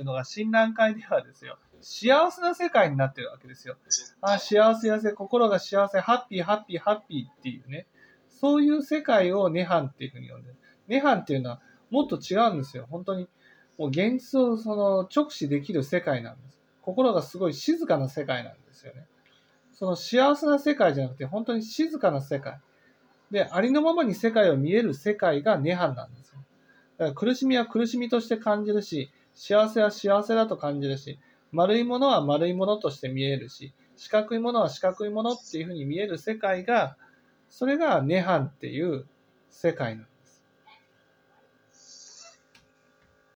いうのが診断会ではですよ、幸せな世界になってるわけですよ。あ幸せ幸せ、心が幸せ、ハッピー、ハッピー、ハッピーっていうね、そういう世界を涅槃っていうふうに呼んでる。涅槃っていうのはもっと違うんですよ。本当に。もう現実をその直視できる世界なんです。心がすごい静かな世界なんですよね。その幸せな世界じゃなくて、本当に静かな世界。で、ありのままに世界を見える世界が涅槃なんですよ。だから苦しみは苦しみとして感じるし、幸せは幸せだと感じるし、丸いものは丸いものとして見えるし、四角いものは四角いものっていうふうに見える世界が、それが涅槃っていう世界なんです。